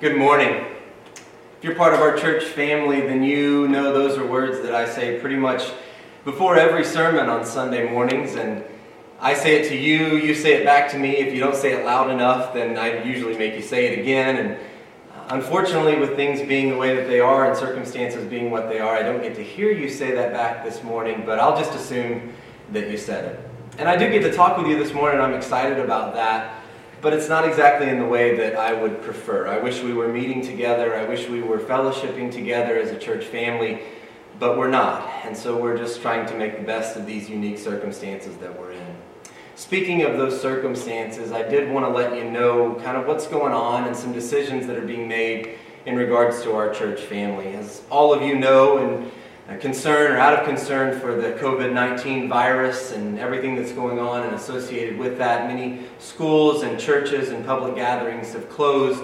Good morning. If you're part of our church family, then you know those are words that I say pretty much before every sermon on Sunday mornings. And I say it to you, you say it back to me. If you don't say it loud enough, then I usually make you say it again. And uh, unfortunately, with things being the way that they are and circumstances being what they are, I don't get to hear you say that back this morning, but I'll just assume that you said it. And I do get to talk with you this morning. I'm excited about that but it's not exactly in the way that I would prefer. I wish we were meeting together. I wish we were fellowshipping together as a church family, but we're not. And so we're just trying to make the best of these unique circumstances that we're in. Speaking of those circumstances, I did want to let you know kind of what's going on and some decisions that are being made in regards to our church family. As all of you know, and concern or out of concern for the COVID 19 virus and everything that's going on and associated with that. Many schools and churches and public gatherings have closed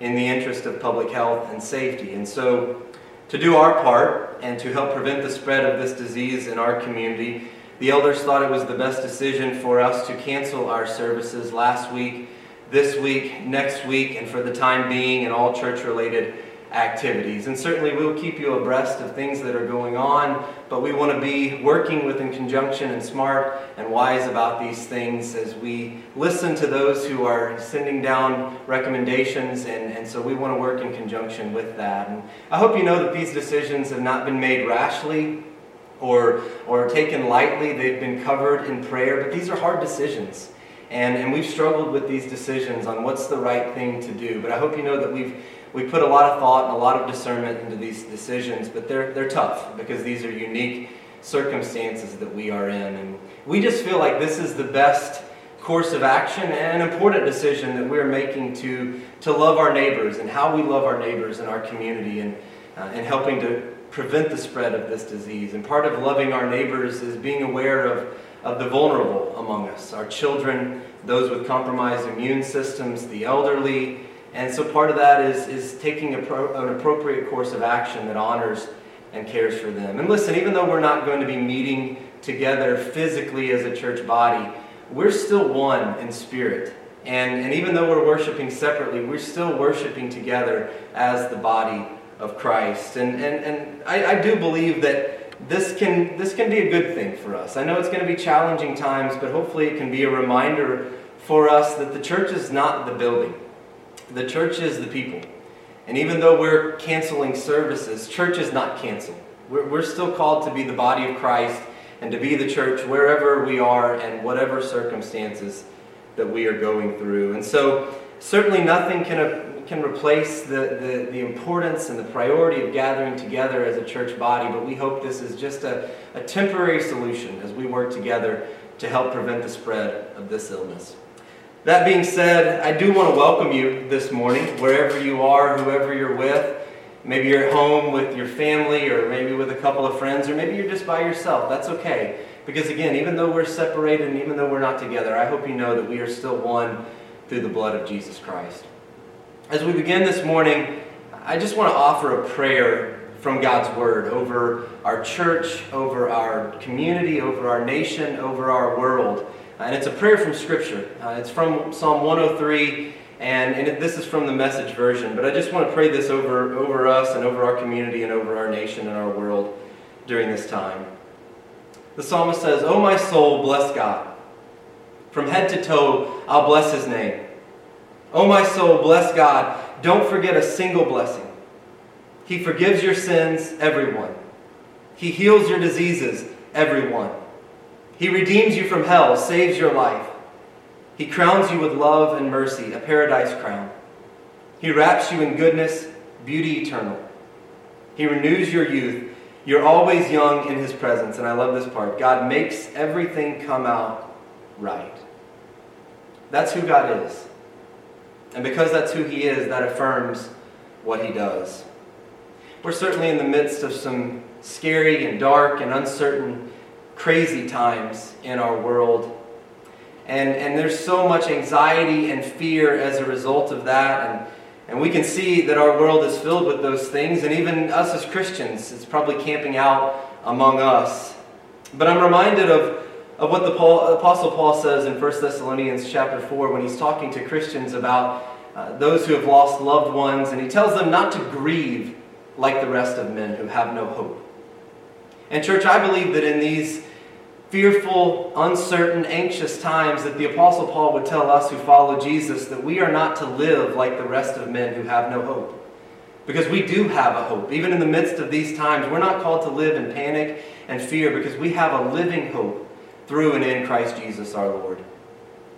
in the interest of public health and safety. And so, to do our part and to help prevent the spread of this disease in our community, the elders thought it was the best decision for us to cancel our services last week, this week, next week, and for the time being, and all church related activities. And certainly we'll keep you abreast of things that are going on, but we want to be working with in conjunction and smart and wise about these things as we listen to those who are sending down recommendations. And, and so we want to work in conjunction with that. And I hope you know that these decisions have not been made rashly or, or taken lightly. They've been covered in prayer, but these are hard decisions. And, and we've struggled with these decisions on what's the right thing to do. But I hope you know that we've we put a lot of thought and a lot of discernment into these decisions, but they're, they're tough because these are unique circumstances that we are in. And we just feel like this is the best course of action and an important decision that we're making to, to love our neighbors and how we love our neighbors in our community and, uh, and helping to prevent the spread of this disease. And part of loving our neighbors is being aware of, of the vulnerable among us our children, those with compromised immune systems, the elderly, and so part of that is, is taking pro, an appropriate course of action that honors and cares for them. And listen, even though we're not going to be meeting together physically as a church body, we're still one in spirit. And, and even though we're worshiping separately, we're still worshiping together as the body of Christ. And, and, and I, I do believe that this can, this can be a good thing for us. I know it's going to be challenging times, but hopefully it can be a reminder for us that the church is not the building. The church is the people. And even though we're canceling services, church is not canceled. We're, we're still called to be the body of Christ and to be the church wherever we are and whatever circumstances that we are going through. And so, certainly nothing can, uh, can replace the, the, the importance and the priority of gathering together as a church body, but we hope this is just a, a temporary solution as we work together to help prevent the spread of this illness. That being said, I do want to welcome you this morning, wherever you are, whoever you're with. Maybe you're at home with your family, or maybe with a couple of friends, or maybe you're just by yourself. That's okay. Because again, even though we're separated and even though we're not together, I hope you know that we are still one through the blood of Jesus Christ. As we begin this morning, I just want to offer a prayer from God's Word over our church, over our community, over our nation, over our world. And it's a prayer from Scripture. Uh, it's from Psalm 103, and, and it, this is from the message version. But I just want to pray this over, over us and over our community and over our nation and our world during this time. The psalmist says, O my soul, bless God. From head to toe, I'll bless his name. O my soul, bless God. Don't forget a single blessing. He forgives your sins, everyone. He heals your diseases, everyone. He redeems you from hell, saves your life. He crowns you with love and mercy, a paradise crown. He wraps you in goodness, beauty eternal. He renews your youth. You're always young in His presence. And I love this part God makes everything come out right. That's who God is. And because that's who He is, that affirms what He does. We're certainly in the midst of some scary and dark and uncertain crazy times in our world. And, and there's so much anxiety and fear as a result of that. And, and we can see that our world is filled with those things. And even us as Christians, it's probably camping out among us. But I'm reminded of, of what the Paul, Apostle Paul says in 1 Thessalonians chapter 4 when he's talking to Christians about uh, those who have lost loved ones, and he tells them not to grieve like the rest of men who have no hope. And, church, I believe that in these fearful, uncertain, anxious times, that the Apostle Paul would tell us who follow Jesus that we are not to live like the rest of men who have no hope. Because we do have a hope. Even in the midst of these times, we're not called to live in panic and fear because we have a living hope through and in Christ Jesus our Lord.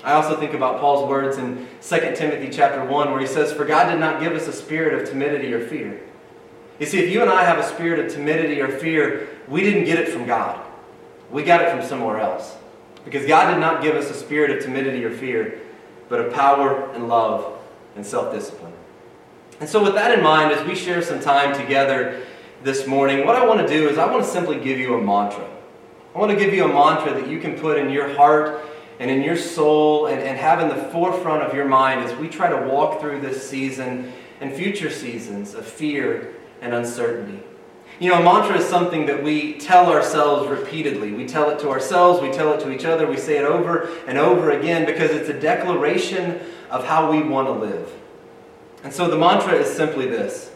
I also think about Paul's words in 2 Timothy chapter 1 where he says, For God did not give us a spirit of timidity or fear. You see, if you and I have a spirit of timidity or fear, we didn't get it from God. We got it from somewhere else. Because God did not give us a spirit of timidity or fear, but of power and love and self discipline. And so, with that in mind, as we share some time together this morning, what I want to do is I want to simply give you a mantra. I want to give you a mantra that you can put in your heart and in your soul and, and have in the forefront of your mind as we try to walk through this season and future seasons of fear and uncertainty. You know, a mantra is something that we tell ourselves repeatedly. We tell it to ourselves, we tell it to each other, we say it over and over again because it's a declaration of how we want to live. And so the mantra is simply this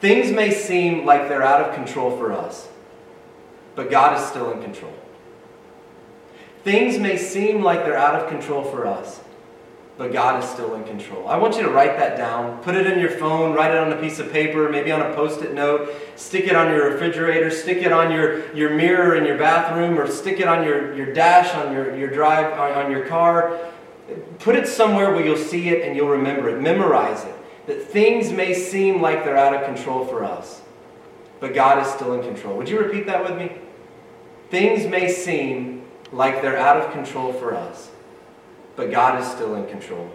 Things may seem like they're out of control for us, but God is still in control. Things may seem like they're out of control for us, but God is still in control. I want you to write that down. Put it in your phone, write it on a piece of paper, maybe on a post it note, stick it on your refrigerator, stick it on your, your mirror in your bathroom, or stick it on your, your dash on your, your drive on, on your car. Put it somewhere where you'll see it and you'll remember it. Memorize it. That things may seem like they're out of control for us, but God is still in control. Would you repeat that with me? Things may seem like they're out of control for us, but God is still in control.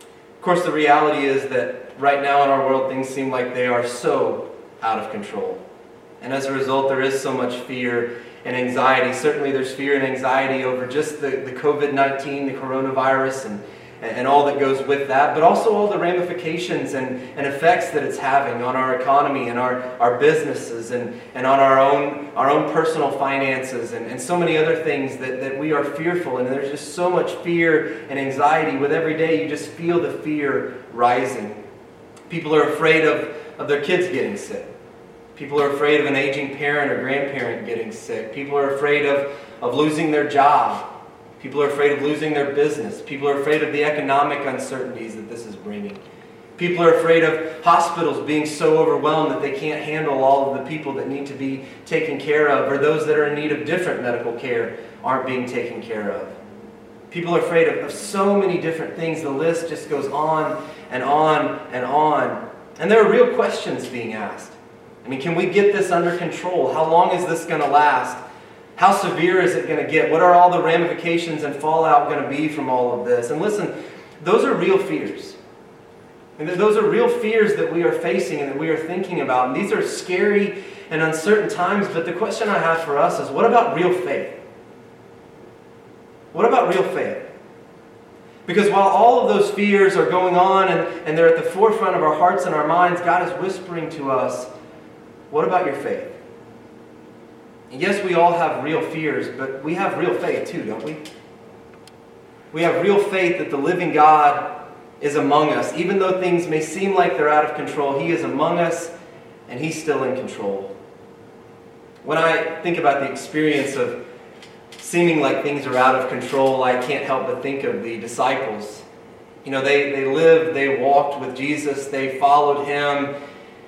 Of course, the reality is that right now in our world, things seem like they are so out of control. And as a result, there is so much fear and anxiety. Certainly, there's fear and anxiety over just the, the COVID 19, the coronavirus, and, and all that goes with that, but also all the ramifications and, and effects that it's having on our economy and our, our businesses and, and on our own, our own personal finances and, and so many other things that, that we are fearful. And there's just so much fear and anxiety with every day, you just feel the fear rising. People are afraid of, of their kids getting sick. People are afraid of an aging parent or grandparent getting sick. People are afraid of, of losing their job. People are afraid of losing their business. People are afraid of the economic uncertainties that this is bringing. People are afraid of hospitals being so overwhelmed that they can't handle all of the people that need to be taken care of, or those that are in need of different medical care aren't being taken care of. People are afraid of, of so many different things. The list just goes on and on and on. And there are real questions being asked. I mean, can we get this under control? How long is this going to last? How severe is it going to get? What are all the ramifications and fallout going to be from all of this? And listen, those are real fears. And those are real fears that we are facing and that we are thinking about. And these are scary and uncertain times. But the question I have for us is what about real faith? What about real faith? Because while all of those fears are going on and, and they're at the forefront of our hearts and our minds, God is whispering to us what about your faith? Yes, we all have real fears, but we have real faith too, don't we? We have real faith that the living God is among us. Even though things may seem like they're out of control, He is among us and He's still in control. When I think about the experience of seeming like things are out of control, I can't help but think of the disciples. You know, they, they lived, they walked with Jesus, they followed Him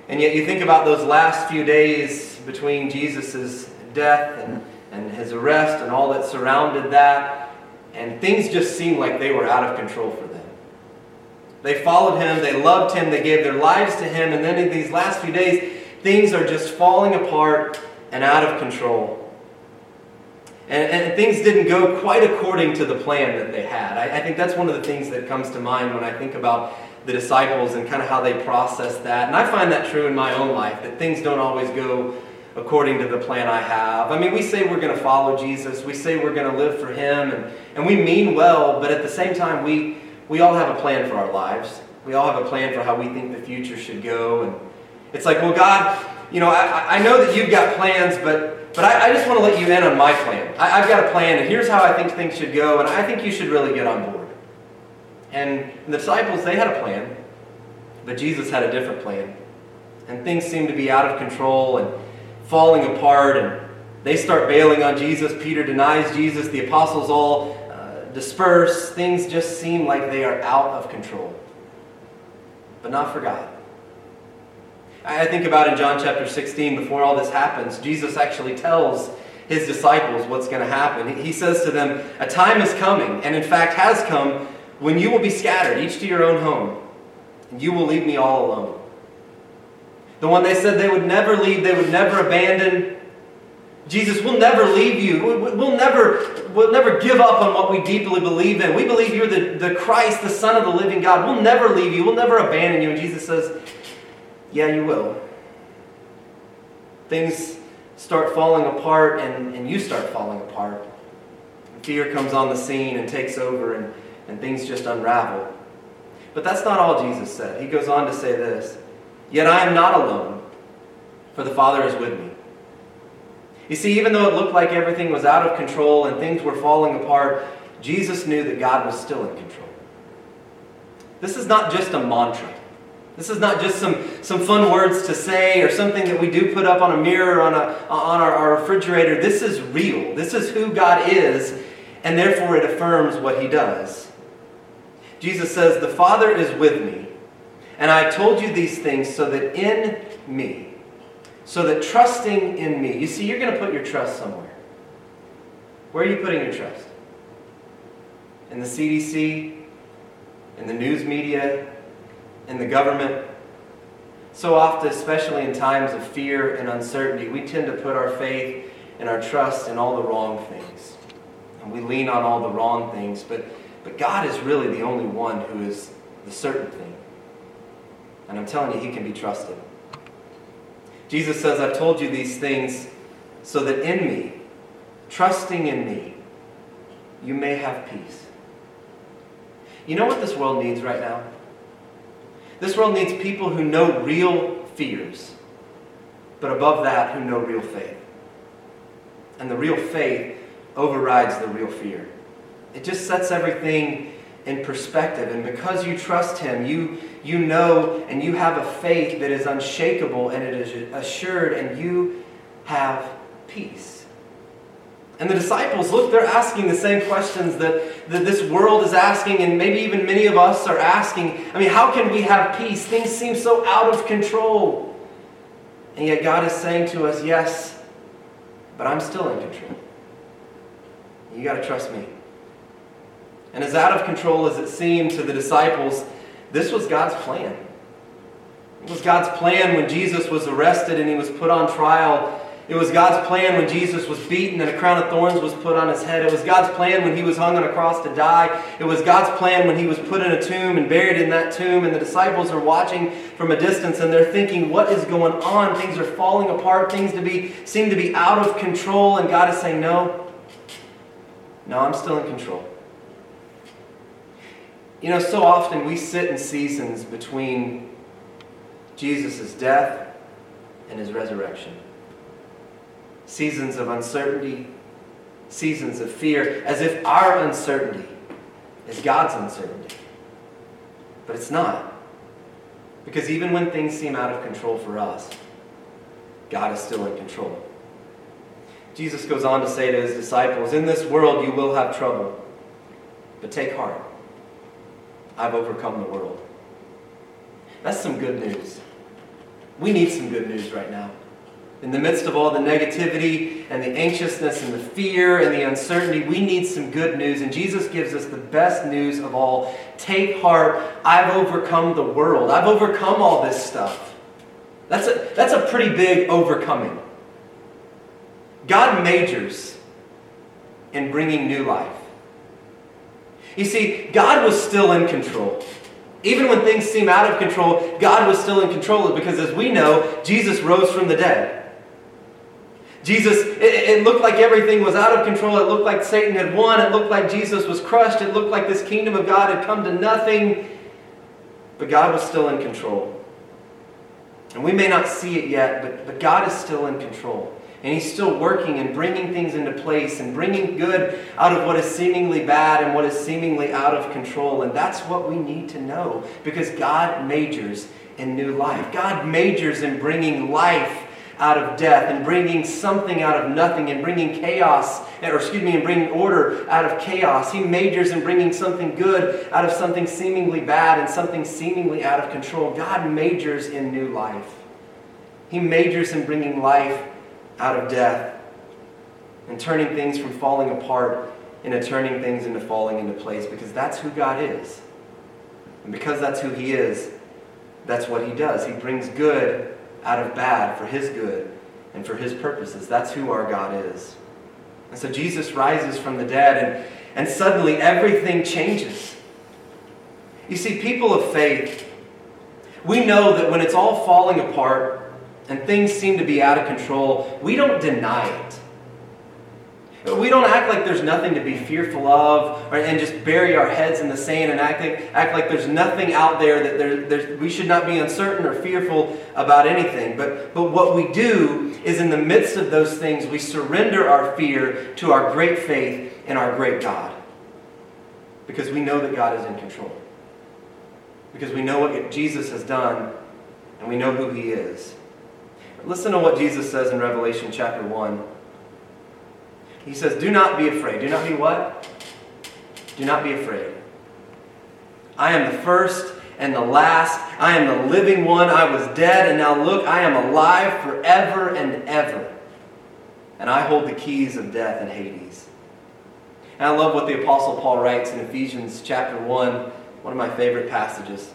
and yet you think about those last few days between Jesus' death and, and his arrest and all that surrounded that, and things just seemed like they were out of control for them. They followed him, they loved him, they gave their lives to him, and then in these last few days, things are just falling apart and out of control. And, and, things didn't go quite according to the plan that they had. I, I, think that's one of the things that comes to mind when I think about the disciples and kind of how they process that. And I find that true in my own life, that things don't always go according to the plan I have. I mean, we say we're going to follow Jesus, we say we're going to live for Him, and, and we mean well, but at the same time, we, we all have a plan for our lives. We all have a plan for how we think the future should go. And it's like, well, God, you know, I, I know that you've got plans, but, but I, I just want to let you in on my plan. I, I've got a plan, and here's how I think things should go, and I think you should really get on board. And the disciples, they had a plan, but Jesus had a different plan. And things seemed to be out of control and falling apart, and they start bailing on Jesus. Peter denies Jesus. The apostles all uh, disperse. Things just seem like they are out of control. But not for God. I think about in John chapter 16, before all this happens, Jesus actually tells his disciples what's going to happen. He says to them, A time is coming, and in fact has come, when you will be scattered, each to your own home, and you will leave me all alone. The one they said they would never leave, they would never abandon. Jesus, we'll never leave you. We'll never, we'll never give up on what we deeply believe in. We believe you're the, the Christ, the Son of the living God. We'll never leave you. We'll never abandon you. And Jesus says, Yeah, you will. Things start falling apart and, and you start falling apart. Fear comes on the scene and takes over, and, and things just unravel. But that's not all Jesus said. He goes on to say this Yet I am not alone, for the Father is with me. You see, even though it looked like everything was out of control and things were falling apart, Jesus knew that God was still in control. This is not just a mantra. This is not just some, some fun words to say or something that we do put up on a mirror on, a, on our, our refrigerator. This is real. This is who God is, and therefore it affirms what he does. Jesus says, The Father is with me, and I told you these things so that in me, so that trusting in me, you see, you're going to put your trust somewhere. Where are you putting your trust? In the CDC? In the news media? in the government. So often, especially in times of fear and uncertainty, we tend to put our faith and our trust in all the wrong things. And we lean on all the wrong things, but, but God is really the only one who is the certain thing. And I'm telling you, He can be trusted. Jesus says, I've told you these things so that in me, trusting in me, you may have peace. You know what this world needs right now? This world needs people who know real fears, but above that, who know real faith. And the real faith overrides the real fear. It just sets everything in perspective. And because you trust Him, you, you know and you have a faith that is unshakable and it is assured, and you have peace. And the disciples, look, they're asking the same questions that, that this world is asking, and maybe even many of us are asking. I mean, how can we have peace? Things seem so out of control. And yet God is saying to us, yes, but I'm still in control. You got to trust me. And as out of control as it seemed to the disciples, this was God's plan. It was God's plan when Jesus was arrested and he was put on trial it was God's plan when Jesus was beaten and a crown of thorns was put on his head. It was God's plan when he was hung on a cross to die. It was God's plan when he was put in a tomb and buried in that tomb. And the disciples are watching from a distance and they're thinking, what is going on? Things are falling apart. Things to be, seem to be out of control. And God is saying, no, no, I'm still in control. You know, so often we sit in seasons between Jesus' death and his resurrection seasons of uncertainty, seasons of fear, as if our uncertainty is God's uncertainty. But it's not. Because even when things seem out of control for us, God is still in control. Jesus goes on to say to his disciples, In this world you will have trouble, but take heart. I've overcome the world. That's some good news. We need some good news right now. In the midst of all the negativity and the anxiousness and the fear and the uncertainty, we need some good news. And Jesus gives us the best news of all. Take heart, I've overcome the world. I've overcome all this stuff. That's a, that's a pretty big overcoming. God majors in bringing new life. You see, God was still in control. Even when things seem out of control, God was still in control because, as we know, Jesus rose from the dead. Jesus, it, it, looked like everything was out of control. It looked like Satan had won. It looked like Jesus was crushed. It looked like this kingdom of God had come to nothing. But God was still in control. And we may not see it yet, but, but God is still in control. And He's still working and bringing things into place and bringing good out of what is seemingly bad and what is seemingly out of control. And that's what we need to know because God majors in new life. God majors in bringing life out of death and bringing something out of nothing and bringing chaos, or excuse me, and bringing order out of chaos. He majors in bringing something good out of something seemingly bad and something seemingly out of control. God majors in new life. He majors in bringing life out of death and turning things from falling apart into turning things into falling into place because that's who God is. And because that's who He is, that's what He does. He brings good out of bad for His good and for His purposes. That's who our God is. And so Jesus rises from the dead, and, and suddenly everything changes. You see, people of faith, we know that when it's all falling apart and things seem to be out of control, we don't deny it. We don't act like there's nothing to be fearful of or, and just bury our heads in the sand and act like, act like there's nothing out there that there, we should not be uncertain or fearful about anything. But, but what we do is in the midst of those things, we surrender our fear to our great faith in our great God. Because we know that God is in control. Because we know what Jesus has done and we know who he is. Listen to what Jesus says in Revelation chapter 1. He says, Do not be afraid. Do not be what? Do not be afraid. I am the first and the last. I am the living one. I was dead, and now look, I am alive forever and ever. And I hold the keys of death and Hades. And I love what the Apostle Paul writes in Ephesians chapter 1, one of my favorite passages.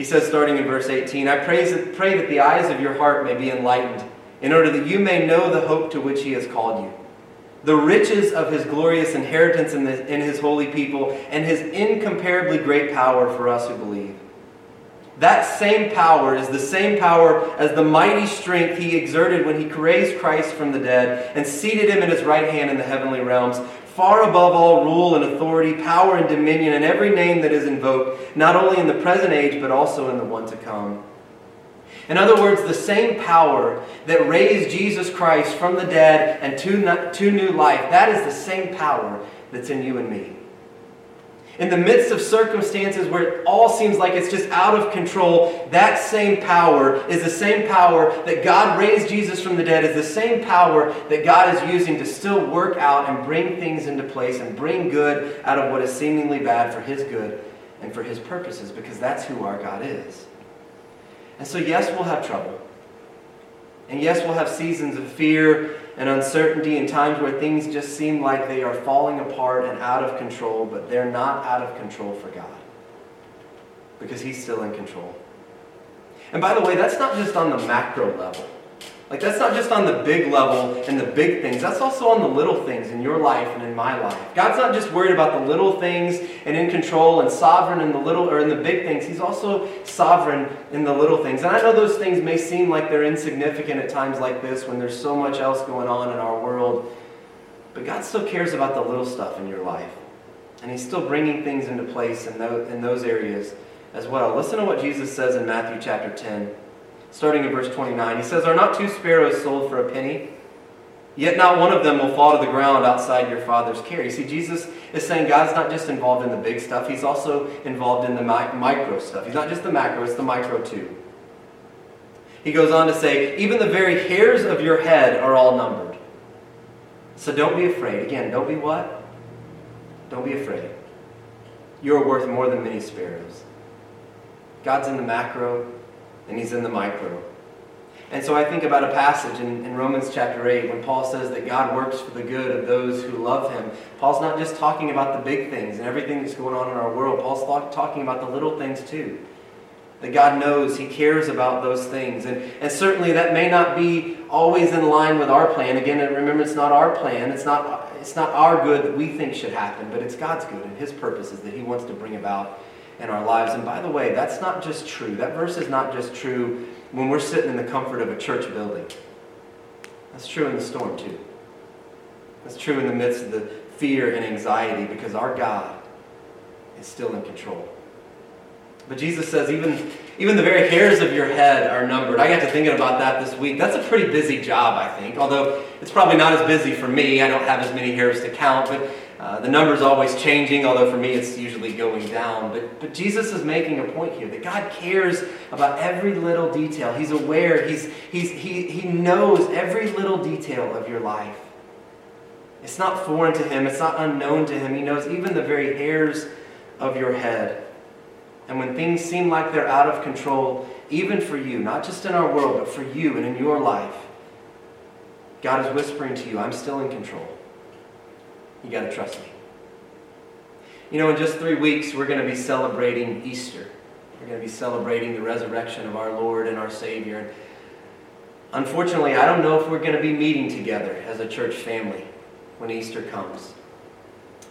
He says, starting in verse 18, I pray that, pray that the eyes of your heart may be enlightened, in order that you may know the hope to which he has called you the riches of his glorious inheritance in, the, in his holy people, and his incomparably great power for us who believe. That same power is the same power as the mighty strength he exerted when he raised Christ from the dead and seated him at his right hand in the heavenly realms, far above all rule and authority, power and dominion, and every name that is invoked, not only in the present age, but also in the one to come. In other words, the same power that raised Jesus Christ from the dead and to, to new life, that is the same power that's in you and me. In the midst of circumstances where it all seems like it's just out of control, that same power is the same power that God raised Jesus from the dead, is the same power that God is using to still work out and bring things into place and bring good out of what is seemingly bad for His good and for His purposes, because that's who our God is. And so, yes, we'll have trouble. And yes, we'll have seasons of fear and uncertainty and times where things just seem like they are falling apart and out of control, but they're not out of control for God. Because He's still in control. And by the way, that's not just on the macro level. Like, that's not just on the big level and the big things. That's also on the little things in your life and in my life. God's not just worried about the little things and in control and sovereign in the little or in the big things. He's also sovereign in the little things. And I know those things may seem like they're insignificant at times like this when there's so much else going on in our world. But God still cares about the little stuff in your life. And He's still bringing things into place in those, in those areas as well. Listen to what Jesus says in Matthew chapter 10 starting in verse 29. He says, Are not two sparrows sold for a penny? Yet not one of them will fall to the ground outside your Father's care. You see, Jesus is saying God's not just involved in the big stuff, He's also involved in the mi- micro stuff. He's not just the macro, it's the micro too. He goes on to say, Even the very hairs of your head are all numbered. So don't be afraid. Again, don't be what? Don't be afraid. You are worth more than many sparrows. God's in the macro, and he's in the micro. And so I think about a passage in, in, Romans chapter 8 when Paul says that God works for the good of those who love him. Paul's not just talking about the big things and everything that's going on in our world, Paul's talking about the little things too. That God knows He cares about those things. And, and certainly that may not be always in line with our plan. Again, remember, it's not our plan. It's not, it's not our good that we think should happen, but it's God's good and His purposes that He wants to bring about in our lives. And by the way, that's not just true. That verse is not just true when we're sitting in the comfort of a church building. That's true in the storm, too. That's true in the midst of the fear and anxiety because our God is still in control. But Jesus says, even, even the very hairs of your head are numbered. I got to thinking about that this week. That's a pretty busy job, I think. Although it's probably not as busy for me. I don't have as many hairs to count. But uh, the number's always changing, although for me it's usually going down. But, but Jesus is making a point here that God cares about every little detail. He's aware, he's, he's, he, he knows every little detail of your life. It's not foreign to him, it's not unknown to him. He knows even the very hairs of your head. And when things seem like they're out of control, even for you, not just in our world, but for you and in your life, God is whispering to you, I'm still in control. You got to trust me. You know, in just three weeks, we're going to be celebrating Easter. We're going to be celebrating the resurrection of our Lord and our Savior. And unfortunately, I don't know if we're going to be meeting together as a church family when Easter comes.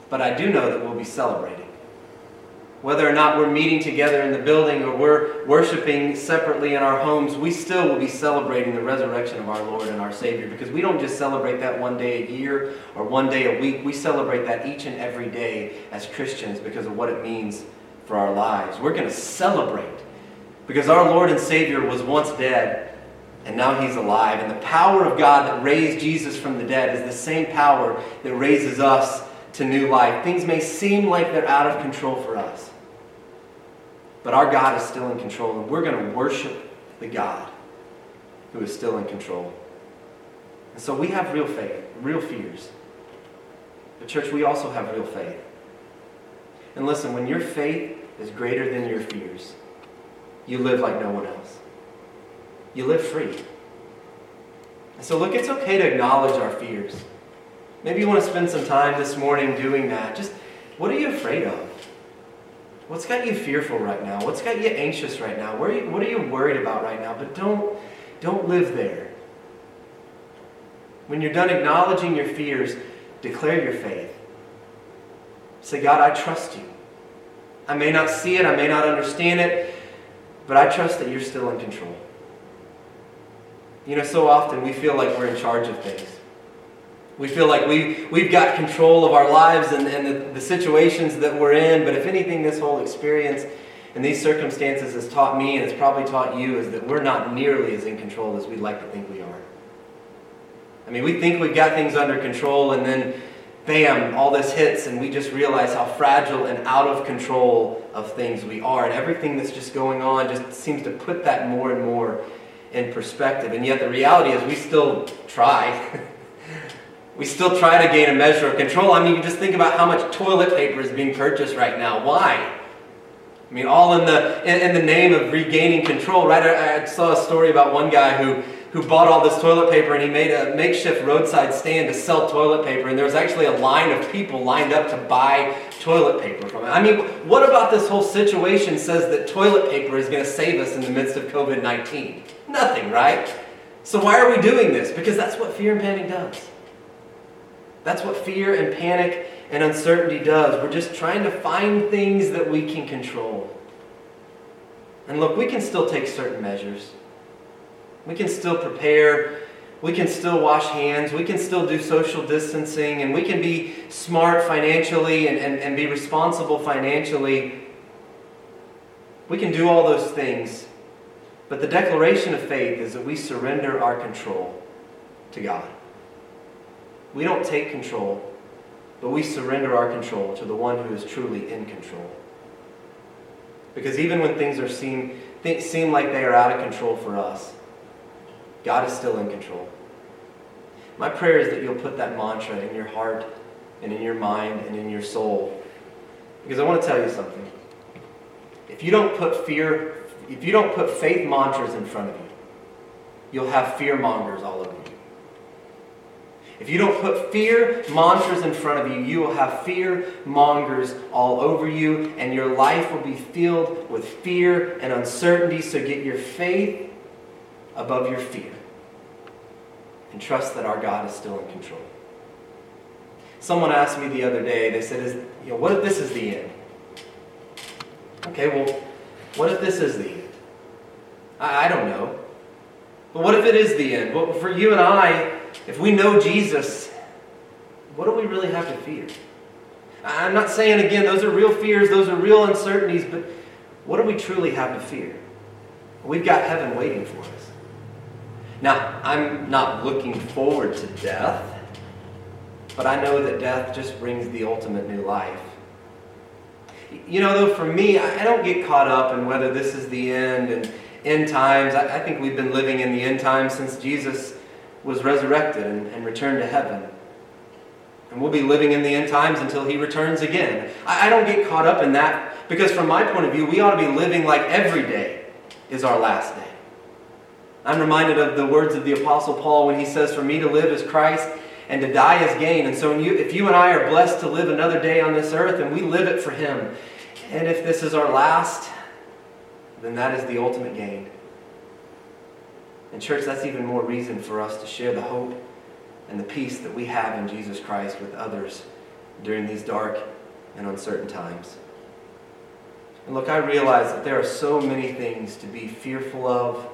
But I do know that we'll be celebrating. Whether or not we're meeting together in the building or we're worshiping separately in our homes, we still will be celebrating the resurrection of our Lord and our Savior because we don't just celebrate that one day a year or one day a week. We celebrate that each and every day as Christians because of what it means for our lives. We're going to celebrate because our Lord and Savior was once dead and now he's alive. And the power of God that raised Jesus from the dead is the same power that raises us to new life. Things may seem like they're out of control for us, but our God is still in control, and we're going to worship the God who is still in control. And so we have real faith, real fears. But, church, we also have real faith. And listen, when your faith is greater than your fears, you live like no one else. You live free. And so, look, it's okay to acknowledge our fears. Maybe you want to spend some time this morning doing that. Just what are you afraid of? What's got you fearful right now? What's got you anxious right now? Are you, what are you worried about right now? But don't, don't live there. When you're done acknowledging your fears, declare your faith. Say, God, I trust you. I may not see it, I may not understand it, but I trust that you're still in control. You know, so often we feel like we're in charge of things. We feel like we, we've got control of our lives and, and the, the situations that we're in. But if anything, this whole experience and these circumstances has taught me, and it's probably taught you, is that we're not nearly as in control as we'd like to think we are. I mean, we think we've got things under control, and then bam, all this hits, and we just realize how fragile and out of control of things we are. And everything that's just going on just seems to put that more and more in perspective. And yet, the reality is, we still try. We still try to gain a measure of control. I mean, you just think about how much toilet paper is being purchased right now. Why? I mean, all in the in, in the name of regaining control, right? I, I, saw a story about one guy who who bought all this toilet paper and he made a makeshift roadside stand to sell toilet paper, and there was actually a line of people lined up to buy toilet paper from it. I mean, what about this whole situation says that toilet paper is going to save us in the midst of COVID 19? Nothing, right? So why are we doing this? Because that's what fear and panic does. That's what fear and panic and uncertainty does. We're just trying to find things that we can control. And look, we can still take certain measures. We can still prepare. We can still wash hands. We can still do social distancing. And we can be smart financially and, and, and be responsible financially. We can do all those things. But the declaration of faith is that we surrender our control to God. We don't take control, but we surrender our control to the one who is truly in control. Because even when things are seem, th- seem like they are out of control for us, God is still in control. My prayer is that you'll put that mantra in your heart and in your mind and in your soul. Because I want to tell you something. If you don't put fear, if you don't put faith mantras in front of you, you'll have fear mongers all over you. If you don't put fear mantras in front of you, you will have fear mongers all over you, and your life will be filled with fear and uncertainty. So get your faith above your fear and trust that our God is still in control. Someone asked me the other day, they said, is, you know, what if this is the end? Okay, well, what if this is the end? I, I don't know. But what if it is the end? Well, for you and I, if we know Jesus, what do we really have to fear? I'm not saying, again, those are real fears, those are real uncertainties, but what do we truly have to fear? We've got heaven waiting for us. Now, I'm not looking forward to death, but I know that death just brings the ultimate new life. You know, though, for me, I don't get caught up in whether this is the end and end times. I, think we've been living in the end times since Jesus was resurrected and, and returned to heaven. And we'll be living in the end times until he returns again. I, I don't get caught up in that because, from my point of view, we ought to be living like every day is our last day. I'm reminded of the words of the Apostle Paul when he says, For me to live is Christ and to die is gain. And so, you, if you and I are blessed to live another day on this earth and we live it for him, and if this is our last, then that is the ultimate gain. And, church, that's even more reason for us to share the hope and the peace that we have in Jesus Christ with others during these dark and uncertain times. And look, I realize that there are so many things to be fearful of.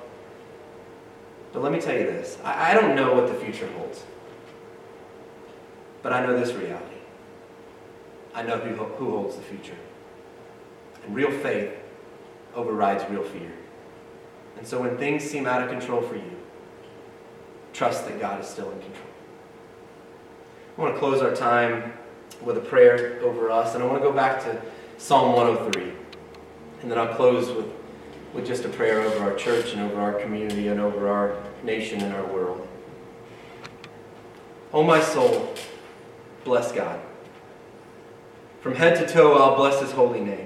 But let me tell you this I, I don't know what the future holds. But I know this reality I know who, who holds the future. And real faith overrides real fear. And so when things seem out of control for you, trust that God is still in control. I want to close our time with a prayer over us, and I want to go back to Psalm 103. And then I'll close with, with just a prayer over our church and over our community and over our nation and our world. Oh, my soul, bless God. From head to toe, I'll bless his holy name.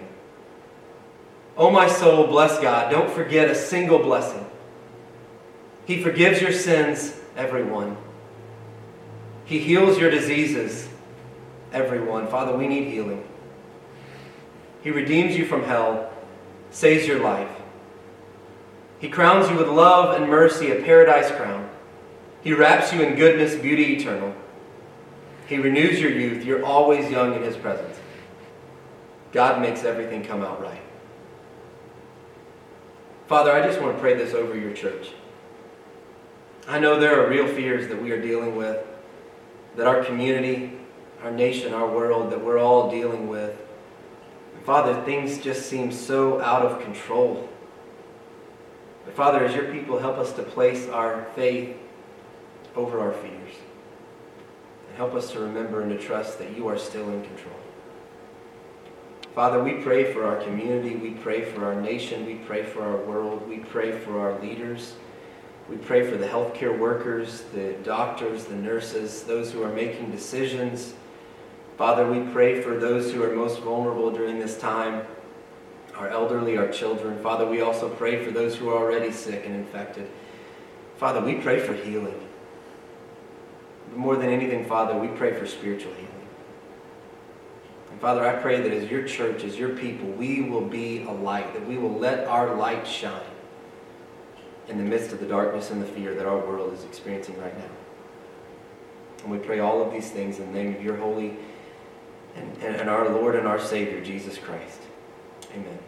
Oh, my soul, bless God. Don't forget a single blessing. He forgives your sins, everyone. He heals your diseases, everyone. Father, we need healing. He redeems you from hell, saves your life. He crowns you with love and mercy, a paradise crown. He wraps you in goodness, beauty eternal. He renews your youth. You're always young in His presence. God makes everything come out right. Father, I just want to pray this over your church. I know there are real fears that we are dealing with that our community, our nation, our world, that we're all dealing with. Father, things just seem so out of control. But Father, as your people, help us to place our faith over our fears. And help us to remember and to trust that you are still in control. Father, we pray for our community. We pray for our nation. We pray for our world. We pray for our leaders. We pray for the healthcare workers, the doctors, the nurses, those who are making decisions. Father, we pray for those who are most vulnerable during this time, our elderly, our children. Father, we also pray for those who are already sick and infected. Father, we pray for healing. More than anything, Father, we pray for spiritual healing. Father, I pray that as your church, as your people, we will be a light, that we will let our light shine in the midst of the darkness and the fear that our world is experiencing right now. And we pray all of these things in the name of your holy and, and, and our Lord and our Savior, Jesus Christ. Amen.